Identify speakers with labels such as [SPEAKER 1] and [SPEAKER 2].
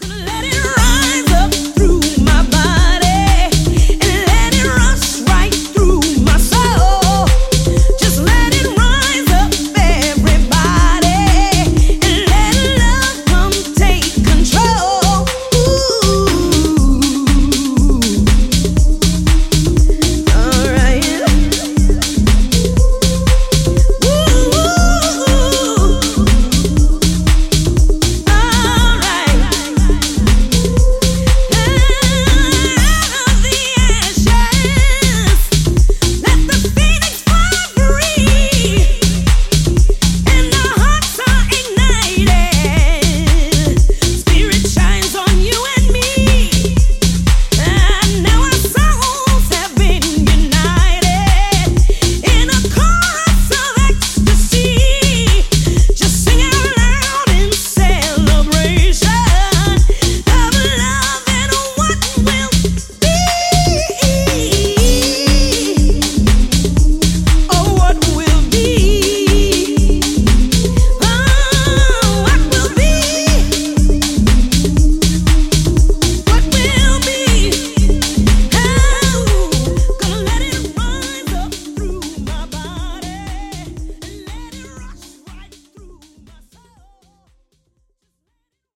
[SPEAKER 1] Gonna let